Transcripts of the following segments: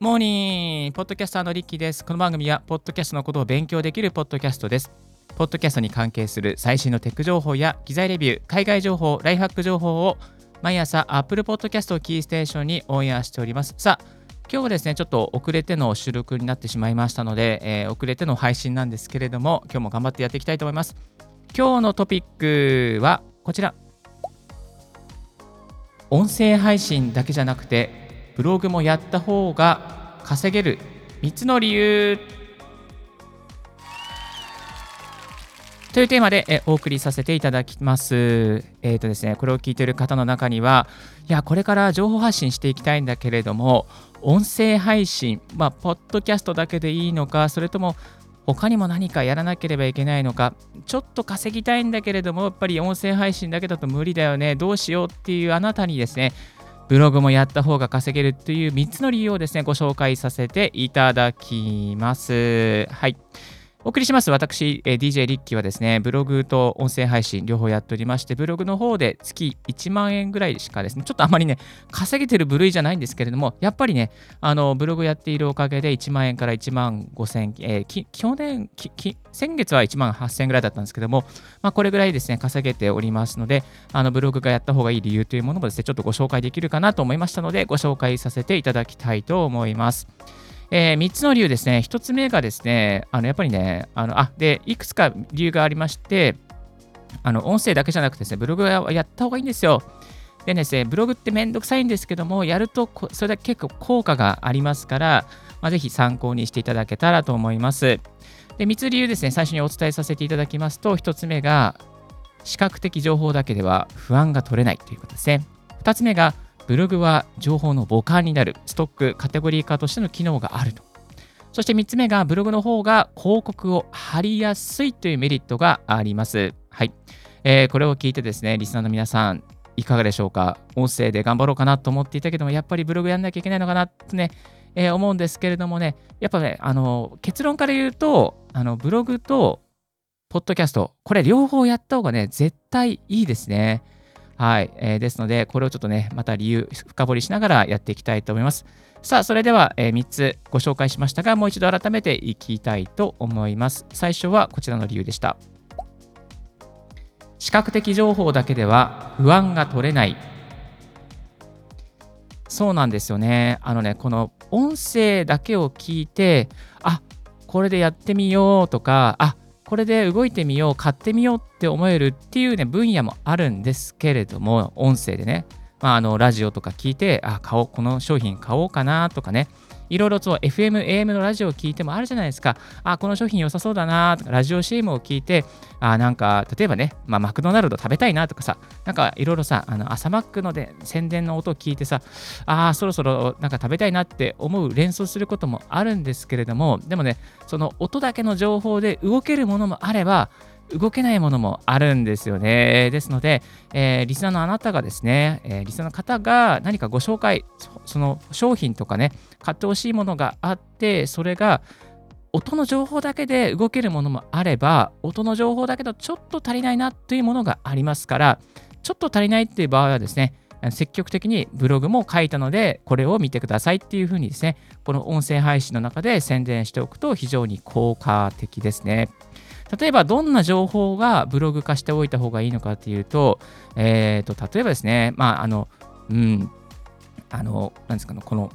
モーニンポッドキャスターのリッキーです。この番組は、ポッドキャストのことを勉強できるポッドキャストです。ポッドキャストに関係する最新のテック情報や機材レビュー、海外情報、ライフハック情報を毎朝 Apple Podcast をキーステーションにオンエアしております。さあ、今日はですね、ちょっと遅れての収録になってしまいましたので、えー、遅れての配信なんですけれども、今日も頑張ってやっていきたいと思います。今日のトピックはこちら。音声配信だけじゃなくて、ブログもやった方が稼げる3つの理由というテーマでえお送りさせていただきます。えっ、ー、とですね、これを聞いている方の中には、いや、これから情報発信していきたいんだけれども、音声配信、まあ、ポッドキャストだけでいいのか、それとも他にも何かやらなければいけないのか、ちょっと稼ぎたいんだけれども、やっぱり音声配信だけだと無理だよね、どうしようっていうあなたにですね、ブログもやった方が稼げるという3つの理由をですね、ご紹介させていただきます。はい。お送りします。私、DJ リッキーはですね、ブログと音声配信両方やっておりまして、ブログの方で月1万円ぐらいしかですね、ちょっとあまりね、稼げてる部類じゃないんですけれども、やっぱりね、あのブログやっているおかげで1万円から1万5千、えー、去年先月は1万8000円ぐらいだったんですけども、まあ、これぐらいですね、稼げておりますので、あのブログがやった方がいい理由というものもですね、ちょっとご紹介できるかなと思いましたので、ご紹介させていただきたいと思います。えー、3つの理由ですね。1つ目がですね、あのやっぱりね、あのあでいくつか理由がありまして、あの音声だけじゃなくてですね、ブログはやった方がいいんですよ。でですね、ブログってめんどくさいんですけども、やるとそれだけ結構効果がありますから、まあ、ぜひ参考にしていただけたらと思います。で、3つ理由ですね、最初にお伝えさせていただきますと、1つ目が、視覚的情報だけでは不安が取れないということですね。2つ目が、ブログは情報の母艦になる、ストック、カテゴリー化としての機能があると。そして3つ目が、ブログの方が広告を貼りやすいというメリットがあります。はい。えー、これを聞いてですね、リスナーの皆さん、いかがでしょうか？音声で頑張ろうかなと思っていたけども、やっぱりブログやんなきゃいけないのかなとね、えー、思うんですけれどもね、やっぱね、あの結論から言うと、あのブログとポッドキャスト、これ両方やった方がね、絶対いいですね。はい、えー、ですので、これをちょっとね、また理由深掘りしながらやっていきたいと思います。さあ、それでは、えー、3つご紹介しましたが、もう一度改めていきたいと思います。最初はこちらの理由でした。視覚的情報だけでは不安が取れない。そうなんですよね。あのね、この音声だけを聞いて、あこれでやってみようとか、あこれで動いてみよう、買ってみようって思えるっていうね、分野もあるんですけれども、音声でね、まあ、あのラジオとか聞いて、あ、買おう、この商品買おうかなとかね、いろいろと FM、AM のラジオを聞いてもあるじゃないですか。あ、この商品良さそうだな。とか、ラジオ CM を聞いて、あ、なんか、例えばね、まあ、マクドナルド食べたいなとかさ、なんかいろいろさ、あの朝マックので宣伝の音を聞いてさ、あ、そろそろなんか食べたいなって思う連想することもあるんですけれども、でもね、その音だけの情報で動けるものもあれば、動けないものもあるんですよね。ですので、えー、リスナーのあなたがですね、えー、リスナーの方が何かご紹介、その商品とかね、買ってほしいものがあって、それが音の情報だけで動けるものもあれば、音の情報だけどちょっと足りないなというものがありますから、ちょっと足りないっていう場合はですね、積極的にブログも書いたので、これを見てくださいっていうふうにですね、この音声配信の中で宣伝しておくと非常に効果的ですね。例えばどんな情報がブログ化しておいた方がいいのかっていうと、えー、と例えばですね、まあ、あの、うん、あの、なんですかね、この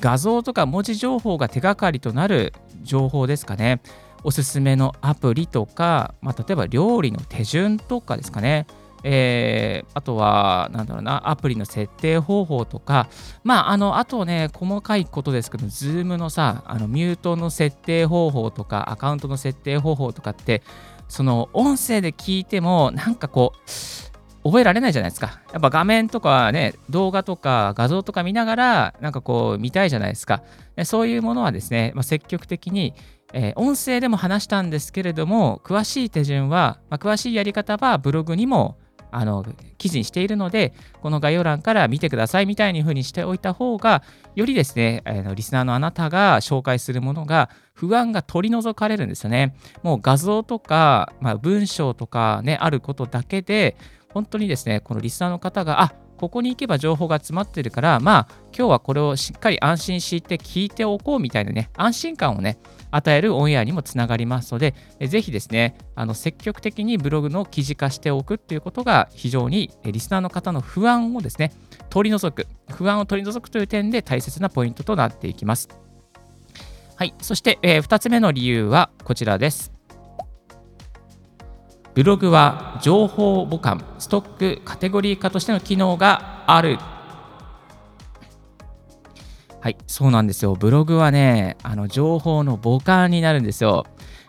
画像とか文字情報が手がかりとなる情報ですかね。おすすめのアプリとか、まあ、例えば料理の手順とかですかね。えー、あとは、なんだろうな、アプリの設定方法とか、まあ、あの、あとね、細かいことですけど、Zoom のさ、あのミュートの設定方法とか、アカウントの設定方法とかって、その音声で聞いても、なんかこう、覚えられないじゃないですか。やっぱ画面とかね、動画とか画像とか見ながら、なんかこう見たいじゃないですか。そういうものはですね、まあ、積極的に、えー、音声でも話したんですけれども、詳しい手順は、まあ、詳しいやり方はブログにもあの記事にしているので、この概要欄から見てくださいみたいに風にしておいた方が、よりですね、あのリスナーのあなたが紹介するものが不安が取り除かれるんですよね。もう画像とか、まあ、文章とかね、あることだけで、本当にですね、このリスナーの方が、あここに行けば情報が詰まってるから、まあ、今日はこれをしっかり安心して聞いておこうみたいなね、安心感をね、与えるオンエアにもつながりますので、ぜひですね、あの積極的にブログの記事化しておくっていうことが非常にリスナーの方の不安をですね、取り除く、不安を取り除くという点で大切なポイントとなっていきます。はい、そして、えー、2つ目の理由はこちらです。ブログは情報母艦、ストック、カテゴリー化としての機能がある。はい、そうなんですよ。ブログはね、あの情報の母艦になるんですよ。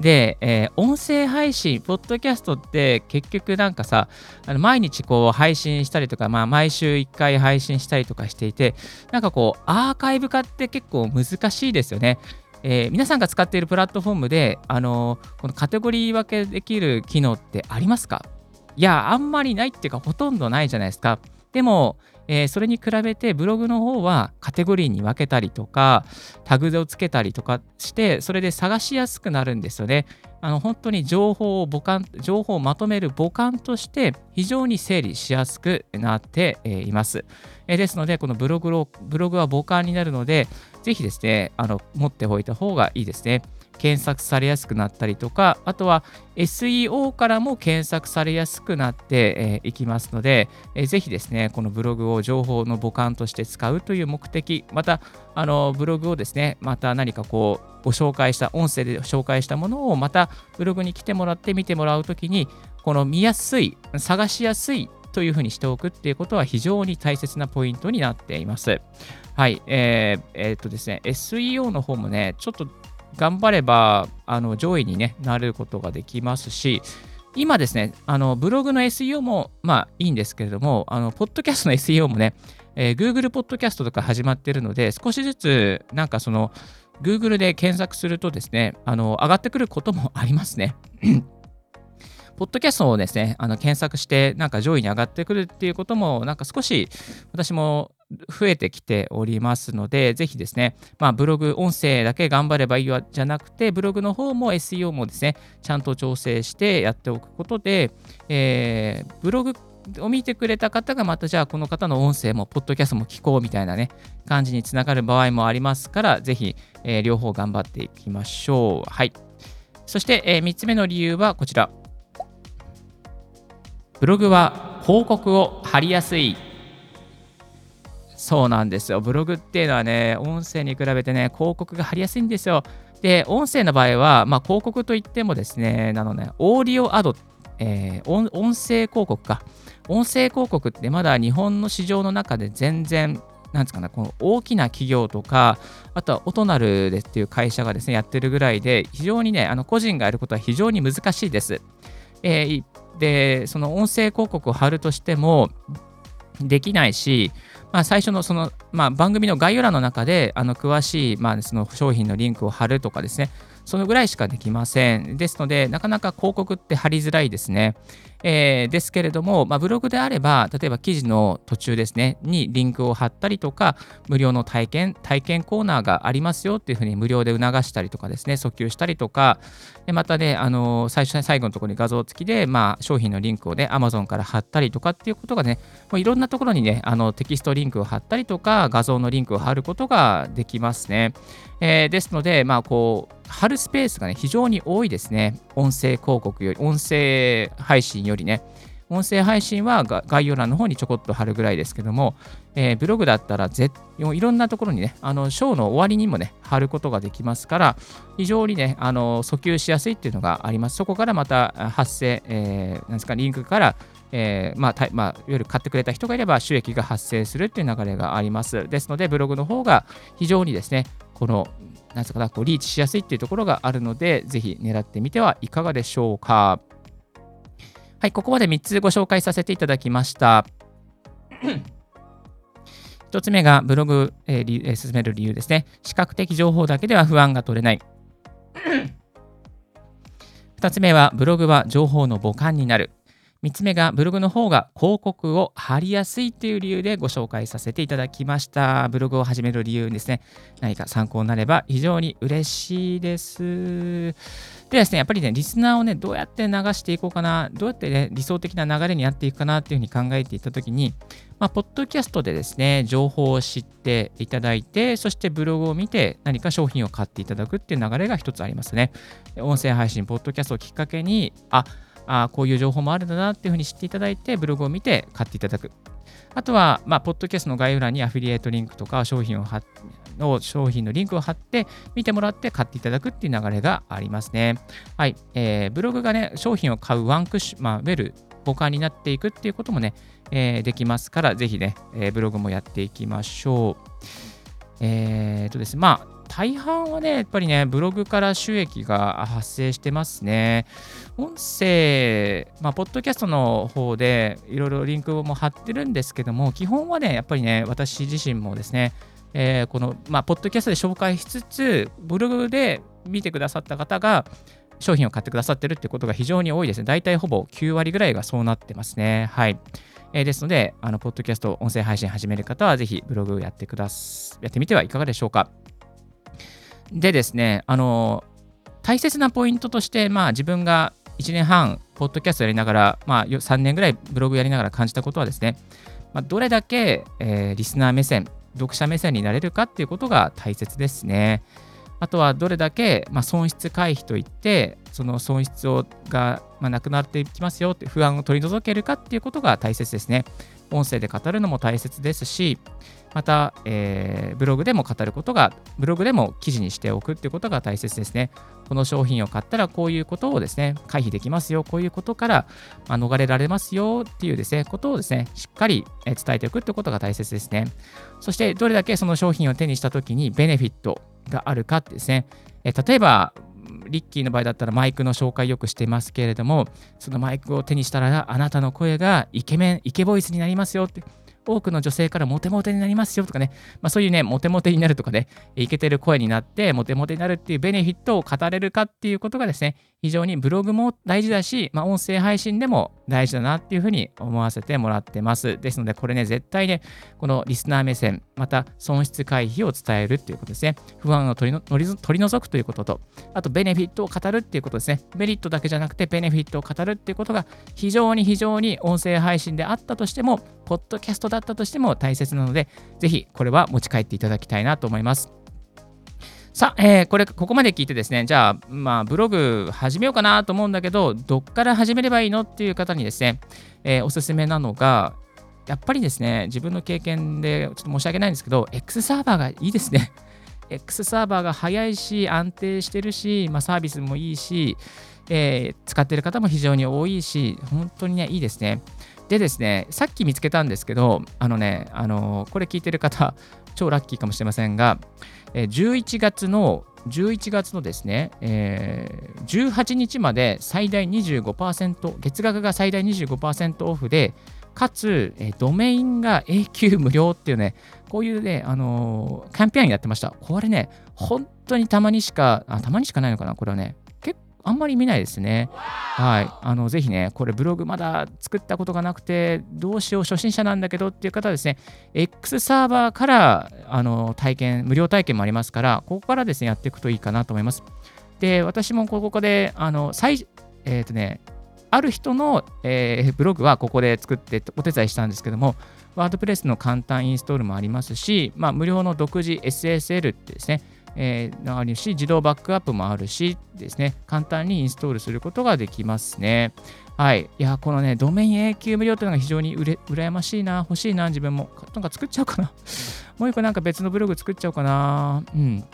で、えー、音声配信、ポッドキャストって結局なんかさ、あの毎日こう配信したりとか、まあ、毎週1回配信したりとかしていて、なんかこう、アーカイブ化って結構難しいですよね。えー、皆さんが使っているプラットフォームで、あのー、このカテゴリー分けできる機能ってありますか？いや、あんまりないっていうか、ほとんどないじゃないですか。でも、えー、それに比べてブログの方はカテゴリーに分けたりとか、タグをつけたりとかして、それで探しやすくなるんですよね。あの本当に情報を母感、情報をまとめる母感として非常に整理しやすくなっています。ですので、このブログブログは母感になるので、ぜひですね、あの持っておいた方がいいですね。検索されやすくなったりとか、あとは SEO からも検索されやすくなっていきますので、ぜひですね、このブログを情報の母艦として使うという目的、また、あのブログをですね、また何かこう、ご紹介した、音声で紹介したものをまたブログに来てもらって見てもらうときに、この見やすい、探しやすいというふうにしておくっていうことは非常に大切なポイントになっています。はい、えー、えー、っとですね、SEO の方もね、ちょっと頑張ればあの上位に、ね、なることができますし、今ですね、あのブログの SEO もまあいいんですけれども、あのポッドキャストの SEO もね、えー、Google ポッドキャストとか始まってるので、少しずつなんかその Google で検索するとですね、あの上がってくることもありますね。ポッドキャストをですね、あの検索して、なんか上位に上がってくるっていうことも、なんか少し私も増えてきておりますので、ぜひですね、まあ、ブログ、音声だけ頑張ればいいわじゃなくて、ブログの方も SEO もですね、ちゃんと調整してやっておくことで、えー、ブログを見てくれた方がまたじゃあこの方の音声もポッドキャストも聞こうみたいなね感じにつながる場合もありますからぜひ、えー、両方頑張っていきましょう。はい。そして、えー、3つ目の理由はこちら。ブログは広告を貼りやすいそうなんですよ。ブログっていうのはね、音声に比べてね、広告が貼りやすいんですよ。で、音声の場合は、まあ、広告といってもですね、あのね、オーディオアド、えー、音声広告か。音声広告ってまだ日本の市場の中で全然、なんですかね、この大きな企業とか、あとはオトナルでっていう会社がですね、やってるぐらいで、非常にね、あの個人がやることは非常に難しいです。えー、で、その音声広告を貼るとしても、できないし、まあ、最初のその、まあ、番組の概要欄の中であの詳しい、まあ、その商品のリンクを貼るとかですね、そのぐらいしかできません。ですので、なかなか広告って貼りづらいですね。えー、ですけれども、まあ、ブログであれば、例えば記事の途中ですね、にリンクを貼ったりとか、無料の体験、体験コーナーがありますよっていうふうに無料で促したりとかですね、訴求したりとか、でまたね、あの最初、最後のところに画像付きで、まあ、商品のリンクをね、Amazon から貼ったりとかっていうことがね、もういろんなところにね、あのテキストリンクを貼ったりとか、画像のリンクを貼ることができますね。えー、ですので、まあ、こう、貼るスペースがね、非常に多いですね。音声広告より、音声配信よりね。音声配信は概要欄の方にちょこっと貼るぐらいですけども、えー、ブログだったらぜいろんなところにね、あのショーの終わりにもね、貼ることができますから、非常にね、あの訴求しやすいっていうのがあります。そこからまた発生、えー、なんですか、リンクから、えー、まあ、まあ、いわゆる買ってくれた人がいれば収益が発生するっていう流れがあります。ですので、ブログの方が非常にですね、この、なんですかこうリーチしやすいっていうところがあるので、ぜひ狙ってみてはいかがでしょうか。はい、ここまで3つご紹介させていただきました。1つ目がブログ、えーえー、進める理由ですね。視覚的情報だけでは不安が取れない。2つ目はブログは情報の母艦になる。3つ目がブログの方が広告を貼りやすいっていう理由でご紹介させていただきました。ブログを始める理由ですね。何か参考になれば非常に嬉しいです。でですね、やっぱりね、リスナーをね、どうやって流していこうかな、どうやってね、理想的な流れにやっていくかなっていうふうに考えていたときに、まあ、ポッドキャストでですね、情報を知っていただいて、そしてブログを見て何か商品を買っていただくっていう流れが一つありますね。音声配信、ポッドキャストをきっかけに、あ、あこういう情報もあるんだなっていうふうに知っていただいて、ブログを見て買っていただく。あとは、まあ、ポッドキャストの概要欄にアフィリエイトリンクとか商品を貼の商品のリンクを貼って見てもらって買っていただくっていう流れがありますね。はい。えー、ブログがね、商品を買うワンクッション、まあ、ウェル、互換になっていくっていうこともね、えー、できますから、ぜひね、えー、ブログもやっていきましょう。えー、とですね、まあ、大半はね、やっぱりね、ブログから収益が発生してますね。音声、まあ、ポッドキャストの方でいろいろリンクも貼ってるんですけども、基本はね、やっぱりね、私自身もですね、えー、この、まあ、ポッドキャストで紹介しつつ、ブログで見てくださった方が、商品を買ってくださってるってことが非常に多いですね。大体ほぼ9割ぐらいがそうなってますね。はい。えー、ですので、あの、ポッドキャスト、音声配信始める方は、ぜひブログやってくださ、やってみてはいかがでしょうか。でですね、あの、大切なポイントとして、まあ、自分が1年半、ポッドキャストやりながら、まあ、3年ぐらいブログやりながら感じたことはですね、まあ、どれだけ、えー、リスナー目線、読者目線になれるかっていうことが大切ですね。あとはどれだけ、まあ、損失回避といって、その損失をが、まあ、なくなっていきますよって不安を取り除けるかっていうことが大切ですね。音声で語るのも大切ですし、また、えー、ブログでも語ることが、ブログでも記事にしておくっていうことが大切ですね。この商品を買ったらこういうことをですね、回避できますよ、こういうことから、まあ、逃れられますよっていうですね、ことをですね、しっかり伝えておくってことが大切ですね。そして、どれだけその商品を手にしたときにベネフィットがあるかってですね、例えば、リッキーの場合だったらマイクの紹介よくしてますけれども、そのマイクを手にしたらあなたの声がイケメン、イケボイスになりますよって、多くの女性からモテモテになりますよとかね、まあ、そういうね、モテモテになるとかね、イケてる声になってモテモテになるっていうベネフィットを語れるかっていうことがですね、非常にブログも大事だし、まあ、音声配信でも大事だなっていうふうに思わせてもらってます。ですので、これね、絶対ね、このリスナー目線、また損失回避を伝えるっていうことですね。不安を取り取り除くということと、あとベネフィットを語るっていうことですね。メリットだけじゃなくて、ベネフィットを語るっていうことが非常に非常に音声配信であったとしても、ポッドキャストだったとしても大切なので、ぜひこれは持ち帰っていただきたいなと思います。さあ、えー、これ、ここまで聞いてですね、じゃあ、まあ、ブログ始めようかなと思うんだけど、どっから始めればいいのっていう方にですね、えー、おすすめなのが、やっぱりですね、自分の経験でちょっと申し訳ないんですけど、X サーバーがいいですね。X サーバーが早いし、安定してるし、まあ、サービスもいいし、えー、使ってる方も非常に多いし、本当にね、いいですね。でですね、さっき見つけたんですけど、あのね、あのこれ聞いてる方、超ラッキーかもしれませんが、11月の11月のですね、えー、18日まで最大25%、月額が最大25%オフで、かつ、えドメインが永久無料っていうね、こういうね、あのー、キャンペーンやってました。これね、本当にたまにしか、あたまにしかないのかな、これはね。あんまり見ないですね。はい。あの、ぜひね、これブログまだ作ったことがなくて、どうしよう、初心者なんだけどっていう方はですね、X サーバーから、あの、体験、無料体験もありますから、ここからですね、やっていくといいかなと思います。で、私もここで、あの、最、えっ、ー、とね、ある人の、えー、ブログはここで作ってお手伝いしたんですけども、ワードプレスの簡単インストールもありますし、まあ、無料の独自 SSL ってですね、えー、あるし、自動バックアップもあるしですね、簡単にインストールすることができますね。はい。いや、このね、ドメイン永久無料というのが非常にうれ羨ましいな、欲しいな、自分も。なんか作っちゃおうかな。もう一個なんか別のブログ作っちゃおうかな。うん。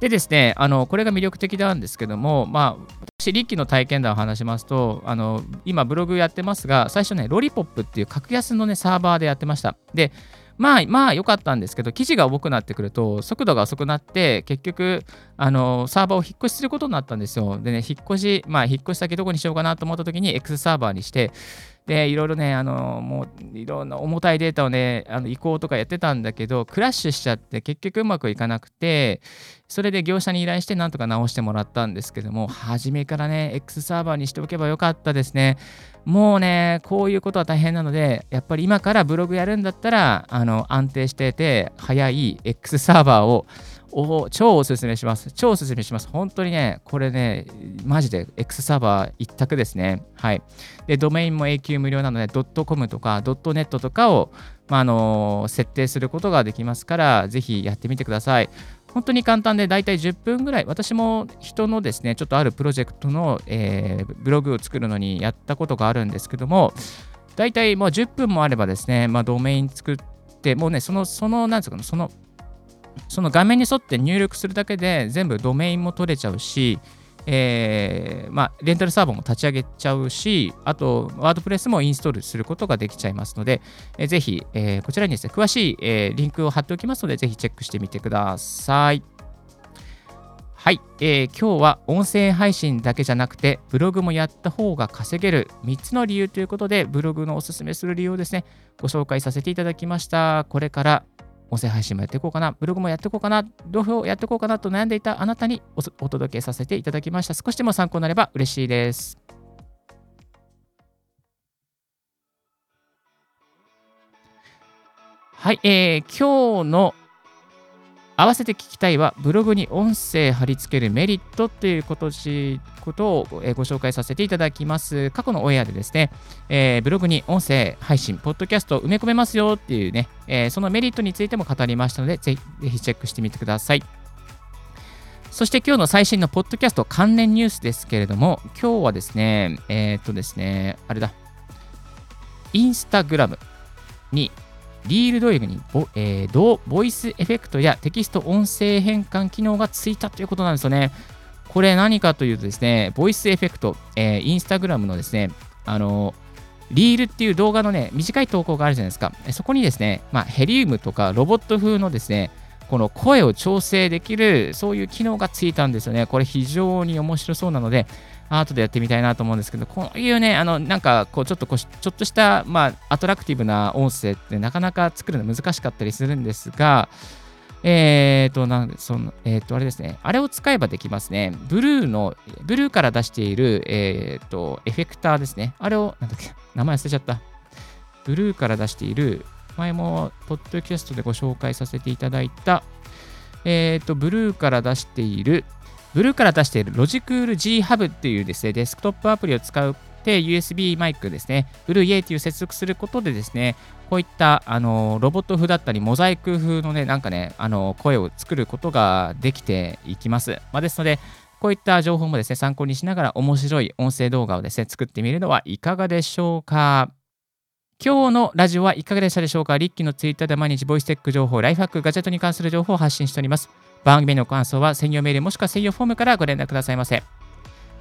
でですね、あのこれが魅力的なんですけども、まあ、私、リッキーの体験談を話しますと、あの今、ブログやってますが、最初ね、ロリポップっていう格安のね、サーバーでやってました。で、まあまあ良かったんですけど、記事が重くなってくると、速度が遅くなって、結局、あのサーバーを引っ越しすることになったんですよ。でね、引っ越し、まあ、引っ越し先どこにしようかなと思った時に、X サーバーにして、で、いろいろね、あの、もう、いろんな重たいデータをね、あの移行とかやってたんだけど、クラッシュしちゃって、結局うまくいかなくて、それで業者に依頼してなんとか直してもらったんですけども、初めからね、X サーバーにしておけばよかったですね。もうね、こういうことは大変なので、やっぱり今からブログやるんだったら、あの、安定してて、早い X サーバーをお超おすすめします。超おすすめします。本当にね、これね、マジで X サーバー一択ですね。はい。で、ドメインも永久無料なので、.com とか .net とかを、まあ、の設定することができますから、ぜひやってみてください。本当に簡単で、だいたい10分ぐらい、私も人のですね、ちょっとあるプロジェクトの、えー、ブログを作るのにやったことがあるんですけども、だいたいもう10分もあればですね、まあ、ドメイン作って、もうね、その、その、なんですか、そのその画面に沿って入力するだけで全部ドメインも取れちゃうし、えーまあ、レンタルサーバーも立ち上げちゃうし、あと、ワードプレスもインストールすることができちゃいますので、えー、ぜひ、えー、こちらにですね、詳しい、えー、リンクを貼っておきますので、ぜひチェックしてみてください。はい、えー、今日は音声配信だけじゃなくて、ブログもやった方が稼げる3つの理由ということで、ブログのおすすめする理由をですね、ご紹介させていただきました。これから音声配信もやっていこうかな、ブログもやっていこうかな、同票やっていこうかなと悩んでいたあなたにお届けさせていただきました。少しでも参考になれば嬉しいです。はい、えー、今日の合わせて聞きたいは、ブログに音声貼り付けるメリットということことをご紹介させていただきます。過去のオンエアでですね、えー、ブログに音声配信、ポッドキャストを埋め込めますよっていうね、えー、そのメリットについても語りましたので、ぜひぜひチェックしてみてください。そして今日の最新のポッドキャスト関連ニュースですけれども、今日はですね、えー、っとですね、あれだ、インスタグラムにリールドリルにボ,、えー、ドボイスエフェクトやテキスト音声変換機能がついたということなんですよね。これ何かというとですね、ボイスエフェクト、えー、インスタグラムのですね、あのリールっていう動画のね、短い投稿があるじゃないですか。そこにですね、まあ、ヘリウムとかロボット風のですね、この声を調整できる、そういう機能がついたんですよね。これ非常に面白そうなので、アートでやってみたいなと思うんですけど、こういうね、あの、なんか、こう、ちょっとこう、ちょっとした、まあ、アトラクティブな音声ってなかなか作るの難しかったりするんですが、えっ、ー、と、なん、その、えっ、ー、と、あれですね。あれを使えばできますね。ブルーの、ブルーから出している、えっ、ー、と、エフェクターですね。あれを、なんだっけ、名前忘れちゃった。ブルーから出している、前も、ポッドキャストでご紹介させていただいた、えっ、と、ブルーから出している、ブルーから出しているロジクール G ハブっていうですね、デスクトップアプリを使って USB マイクですね、ブルーイエイティを接続することでですね、こういったあのロボット風だったり、モザイク風のね、なんかね、あの声を作ることができていきます。まあ、ですので、こういった情報もですね、参考にしながら面白い音声動画をですね、作ってみるのはいかがでしょうか。今日のラジオはいかがでしたでしょうか？リッキーのツイッターで毎日ボイステック情報、ライフハック、ガジェットに関する情報を発信しております。番組の感想は専用メールもしくは専用フォームからご連絡くださいませ。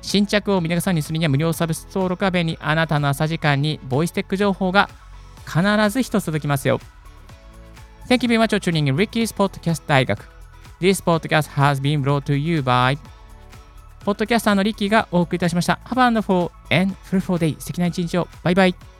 新着を見逃さにするには無料サービス登録は便利。あなたの朝時間にボイステック情報が必ず一つ届きますよ。Thank you very much for tuning in Ricky's Podcast 大学。This podcast has been brought to you by ポッドキャスターのリッキーがお送りいたしました。Have a wonderful and fruitful day. 素敵な一日を。バイバイ。